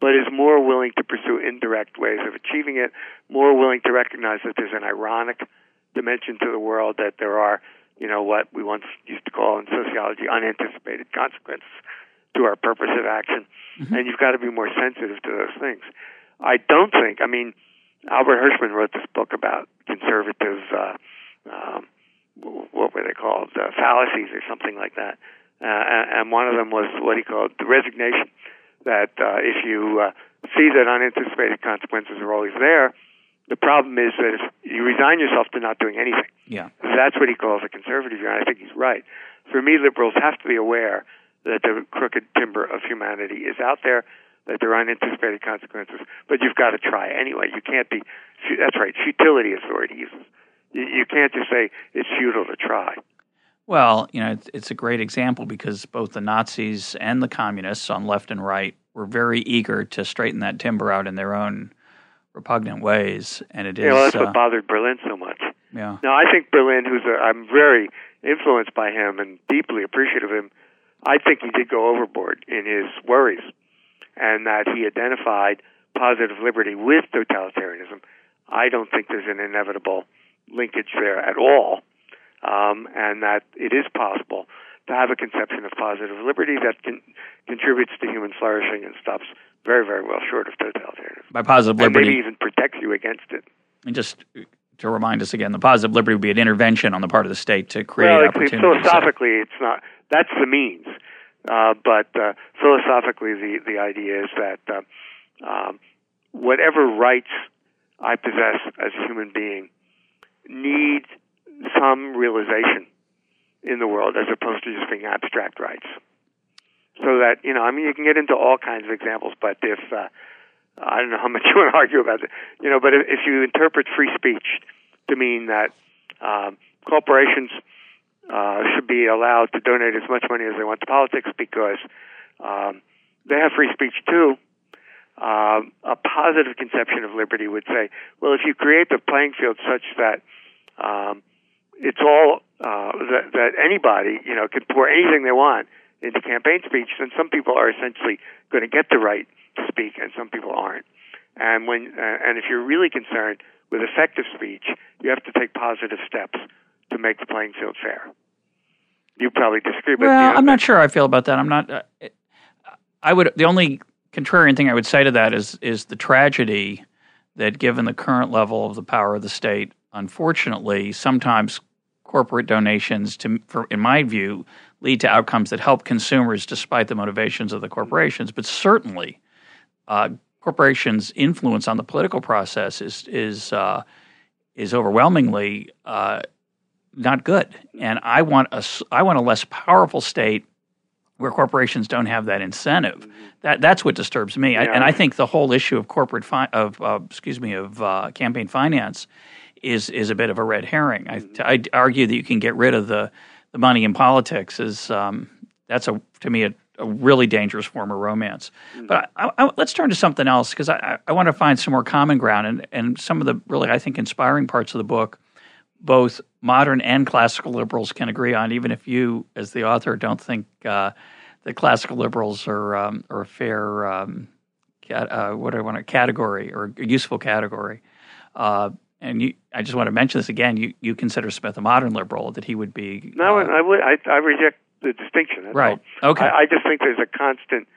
but is more willing to pursue indirect ways of achieving it, more willing to recognize that there's an ironic dimension to the world, that there are, you know, what we once used to call in sociology unanticipated consequences to our purpose of action, mm-hmm. and you've got to be more sensitive to those things. I don't think. I mean, Albert Hirschman wrote this book about conservative. Uh, um, what were they called? Uh, fallacies or something like that. Uh, and one of them was what he called the resignation. That uh, if you uh, see that unanticipated consequences are always there, the problem is that if you resign yourself to not doing anything. Yeah. That's what he calls a conservative view, and I think he's right. For me, liberals have to be aware that the crooked timber of humanity is out there, that there are unanticipated consequences, but you've got to try anyway. You can't be, that's right, futility is the word he uses. You, can't just say it's futile to try. Well, you know, it's, it's a great example because both the Nazis and the communists on left and right were very eager to straighten that timber out in their own repugnant ways, and it is. Yeah, well, that's uh, what bothered Berlin so much. Yeah. Now, I think Berlin, who's a, I'm very influenced by him and deeply appreciative of him, I think he did go overboard in his worries, and that he identified positive liberty with totalitarianism. I don't think there's an inevitable linkage there at all, um, and that it is possible to have a conception of positive liberty that can, contributes to human flourishing and stops very, very well short of totalitarianism. By positive liberty, maybe even protects you against it. And just to remind us again, the positive liberty would be an intervention on the part of the state to create well, opportunities. Philosophically, it's not. That's the means. Uh, but uh, philosophically, the the idea is that uh, um, whatever rights I possess as a human being need some realization in the world, as opposed to just being abstract rights. So that you know, I mean, you can get into all kinds of examples, but if uh, I don't know how much you want to argue about it, you know, but if, if you interpret free speech to mean that um, corporations uh, should be allowed to donate as much money as they want to politics because um, they have free speech too. Uh, a positive conception of liberty would say, well, if you create the playing field such that um, it's all uh, that, that anybody, you know, can pour anything they want into campaign speech, then some people are essentially going to get the right to speak, and some people aren't. And when uh, and if you're really concerned with effective speech, you have to take positive steps to make the playing field fair. You probably disagree, but well, I'm not sure I feel about that. I'm not. Uh, I would. The only contrarian thing I would say to that is is the tragedy that, given the current level of the power of the state, unfortunately, sometimes corporate donations, to, for, in my view, lead to outcomes that help consumers despite the motivations of the corporations. But certainly, uh, corporations' influence on the political process is is uh, is overwhelmingly uh, not good. And I want a I want a less powerful state where corporations don't have that incentive. Mm-hmm. That that's what disturbs me. Yeah. I, and I think the whole issue of corporate fi- of uh, excuse me of uh, campaign finance is is a bit of a red herring. I I argue that you can get rid of the the money in politics is um, that's a to me a, a, really dangerous form of romance. Mm-hmm. But I, I, let's turn to something else because I, I want to find some more common ground and and some of the really I think inspiring parts of the book. Both modern and classical liberals can agree on, even if you, as the author, don't think uh, the classical liberals are um, are a fair um, cat, uh, what do I want a category or a useful category. Uh, and you, I just want to mention this again. You, you consider Smith a modern liberal; that he would be. No, uh, I would. I, I reject the distinction. right. All. Okay. I, I just think there's a constant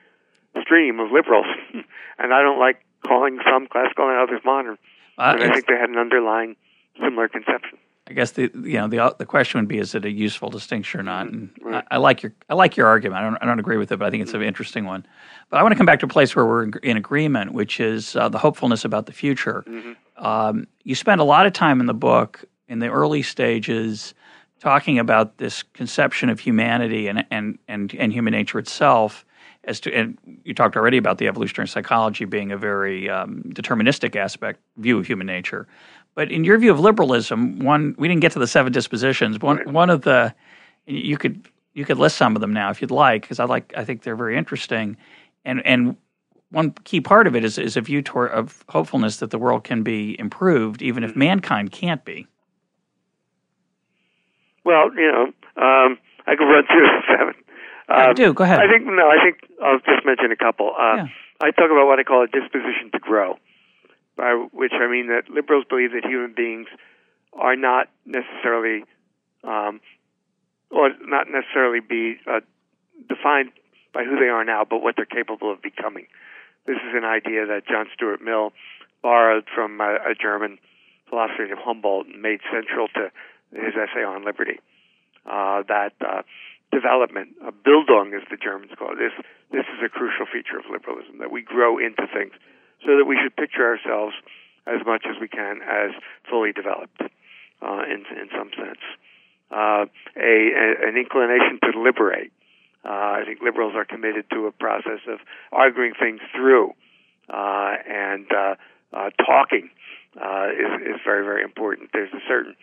stream of liberals, (laughs) and I don't like calling some classical and others modern. Uh, I think they had an underlying similar conception. I guess the you know the the question would be is it a useful distinction or not? And right. I, I, like your I like your argument. I don't I don't agree with it, but I think it's an interesting one. But I want to come back to a place where we're in, in agreement, which is uh, the hopefulness about the future. Mm-hmm. Um, you spend a lot of time in the book in the early stages talking about this conception of humanity and and and, and human nature itself. As to, and you talked already about the evolutionary psychology being a very um, deterministic aspect view of human nature. But in your view of liberalism, one we didn't get to the seven dispositions. One one of the you could you could list some of them now if you'd like, because I like I think they're very interesting, and and one key part of it is is a view toward of hopefulness that the world can be improved, even if mm-hmm. mankind can't be. Well, you know, um, I could run through (laughs) seven. Um, do go ahead. I think no. I think I'll just mention a couple. Uh, yeah. I talk about what I call a disposition to grow by which I mean that liberals believe that human beings are not necessarily, um, or not necessarily be uh, defined by who they are now, but what they're capable of becoming. This is an idea that John Stuart Mill borrowed from a, a German philosopher named Humboldt and made central to his essay on liberty. Uh, that uh, development, uh, Bildung, as the Germans call it, this this is a crucial feature of liberalism that we grow into things so that we should picture ourselves as much as we can as fully developed uh, in, in some sense. Uh, a, a, an inclination to liberate. Uh, I think liberals are committed to a process of arguing things through uh, and uh, uh, talking is, is very, very important. There's a certain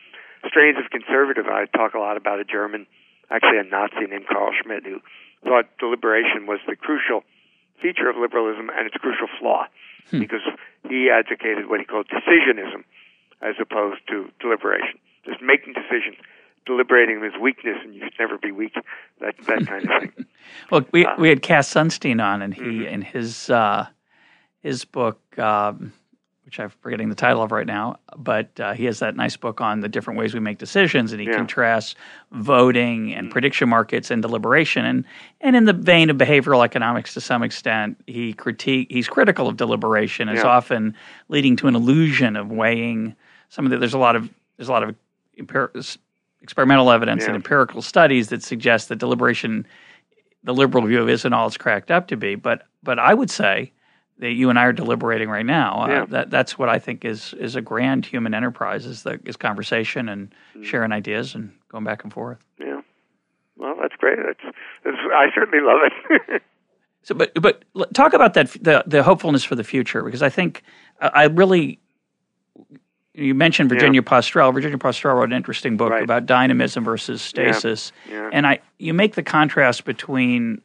strains of conservative. I talk a lot about a German, actually a Nazi named Carl Schmitt, who thought deliberation was the crucial feature of liberalism and its crucial flaw hmm. because he advocated what he called decisionism as opposed to deliberation. Just making decisions. Deliberating is weakness, and you should never be weak. That that kind of thing. (laughs) well, we uh, we had Cass Sunstein on, and he mm-hmm. in his uh, his book um, which I'm forgetting the title of right now, but uh, he has that nice book on the different ways we make decisions, and he yeah. contrasts voting and prediction markets and deliberation. And and in the vein of behavioral economics, to some extent, he critique he's critical of deliberation as yeah. often leading to an illusion of weighing some of the. There's a lot of there's a lot of experimental evidence yeah. and empirical studies that suggest that deliberation, the liberal view of, isn't all it's cracked up to be. But but I would say that you and I are deliberating right now. Uh, yeah. Uh, that that's what I think is is a grand human enterprise is the is conversation and mm. sharing ideas and going back and forth. Yeah. Well, that's great. That's, that's I certainly love it. (laughs) so, but but talk about that the the hopefulness for the future because I think I really. You mentioned Virginia yeah. Postrel. Virginia Postrel wrote an interesting book right. about dynamism versus stasis, yeah. Yeah. and I you make the contrast between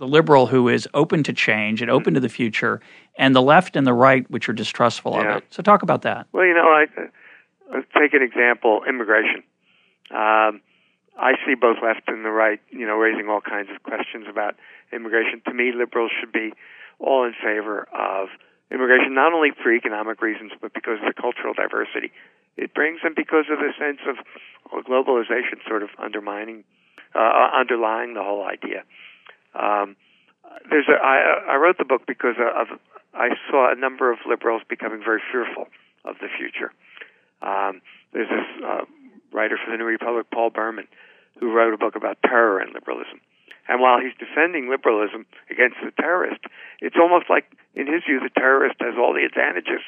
the liberal who is open to change and open to the future, and the left and the right which are distrustful yeah. of it. So talk about that. Well, you know, I uh, take an example: immigration. Um, I see both left and the right, you know, raising all kinds of questions about immigration. To me, liberals should be all in favor of immigration, not only for economic reasons, but because of the cultural diversity it brings, and because of the sense of globalization sort of undermining, uh underlying the whole idea. Um, there's a, I, I wrote the book because of I saw a number of liberals becoming very fearful of the future. Um, there's this uh, writer for the New Republic, Paul Berman, who wrote a book about terror and liberalism. And while he's defending liberalism against the terrorist, it's almost like, in his view, the terrorist has all the advantages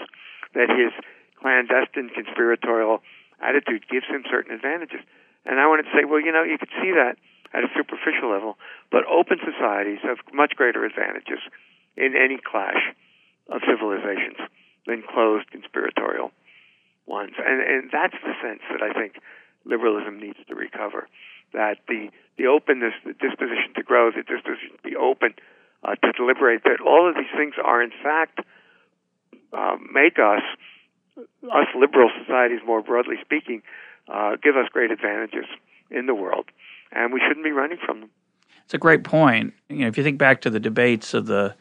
that his clandestine conspiratorial attitude gives him certain advantages. And I wanted to say, well, you know, you could see that at a superficial level, but open societies have much greater advantages in any clash of civilizations than closed conspiratorial ones, and and that's the sense that I think liberalism needs to recover. That the the openness, the disposition to grow, the disposition to be open, uh, to deliberate. That all of these things are in fact uh, make us us liberal societies, more broadly speaking, uh, give us great advantages in the world, and we shouldn't be running from them. It's a great point. You know, if you think back to the debates of the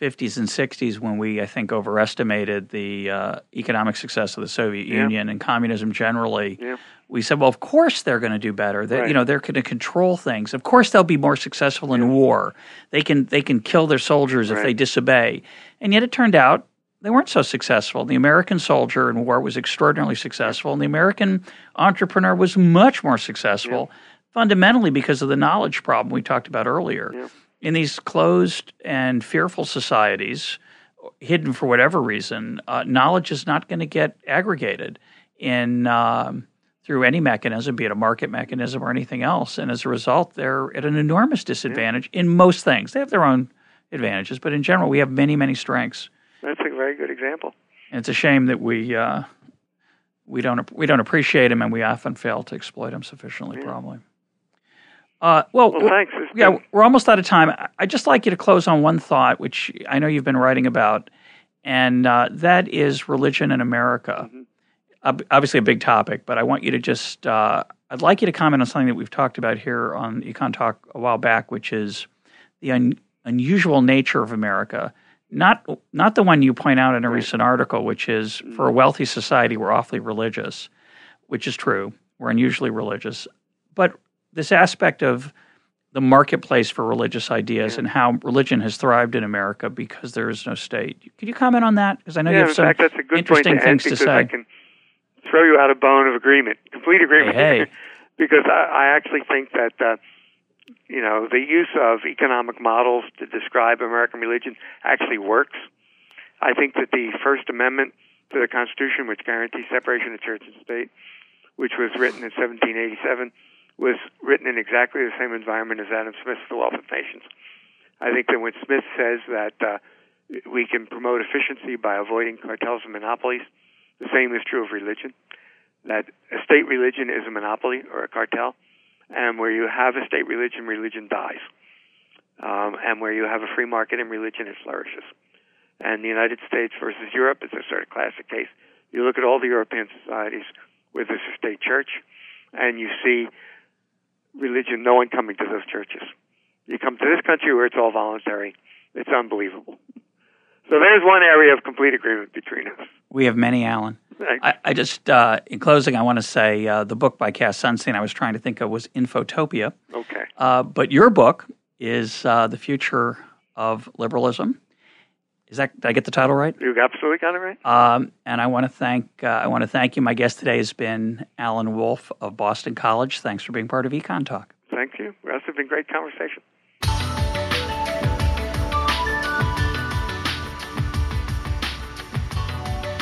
50s and 60s when we, I think, overestimated the uh, economic success of the Soviet yeah. Union and communism generally. Yeah. We said, well, of course they're going to do better. They, right. You know, they're going to control things. Of course they'll be more successful in yeah. war. They can they can kill their soldiers right. if they disobey. And yet it turned out they weren't so successful. The American soldier in war was extraordinarily successful, and the American entrepreneur was much more successful, fundamentally because of the knowledge problem we talked about earlier in these closed and fearful societies, hidden for whatever reason, uh, knowledge is not going to get aggregated in um, through any mechanism, be it a market mechanism or anything else. And as a result, they're at an enormous disadvantage yeah. in most things. They have their own advantages, but in general, we have many, many strengths. That's a very good example. It's a shame that we uh, we don't we don't appreciate them, and we often fail to exploit them sufficiently. Yeah. Probably. Uh, well, well, thanks. yeah, been... we're almost out of time. I'd just like you to close on one thought, which I know you've been writing about, and uh, that is religion in America. Mm-hmm. obviously, a big topic, but I want you to just, uh, I'd like you to comment on something that we've talked about here on Econ Talk a while back, which is the un- unusual nature of America. Not, not the one you point out in a recent article, which is for a wealthy society, we're awfully religious, which is true. We're unusually religious. But this aspect of the marketplace for religious ideas yeah. and how religion has thrived in America because there is no state. Could you comment on that? Because I know yeah, you have some fact, that's a good interesting things to say. I can throw you out a bone of agreement, complete agreement. Hey, hey. (laughs) because I, I actually think that uh, you know the use of economic models to describe American religion actually works. I think that the First Amendment to the Constitution, which guarantees separation of church and state, which was written in 1787 was written in exactly the same environment as Adam Smith's The Wealth of Nations. I think that when Smith says that uh, we can promote efficiency by avoiding cartels and monopolies, the same is true of religion. That a state religion is a monopoly or a cartel, and where you have a state religion, religion dies. Um, and where you have a free market in religion, it flourishes. And the United States versus Europe is a sort of classic case. You look at all the European societies where there's a state church, and you see religion, no one coming to those churches. You come to this country where it's all voluntary. It's unbelievable. So there's one area of complete agreement between us. We have many, Alan. I, I, just, uh, in closing, I want to say uh, the book by Cass Sunstein I was trying to think of was Infotopia. Okay. Uh, but your book is uh, The Future of Liberalism. Is that did I get the title right? You absolutely got it right. Um, and I want to thank uh, I want to thank you. My guest today has been Alan Wolfe of Boston College. Thanks for being part of Econ Talk. Thank you. It's been great conversation.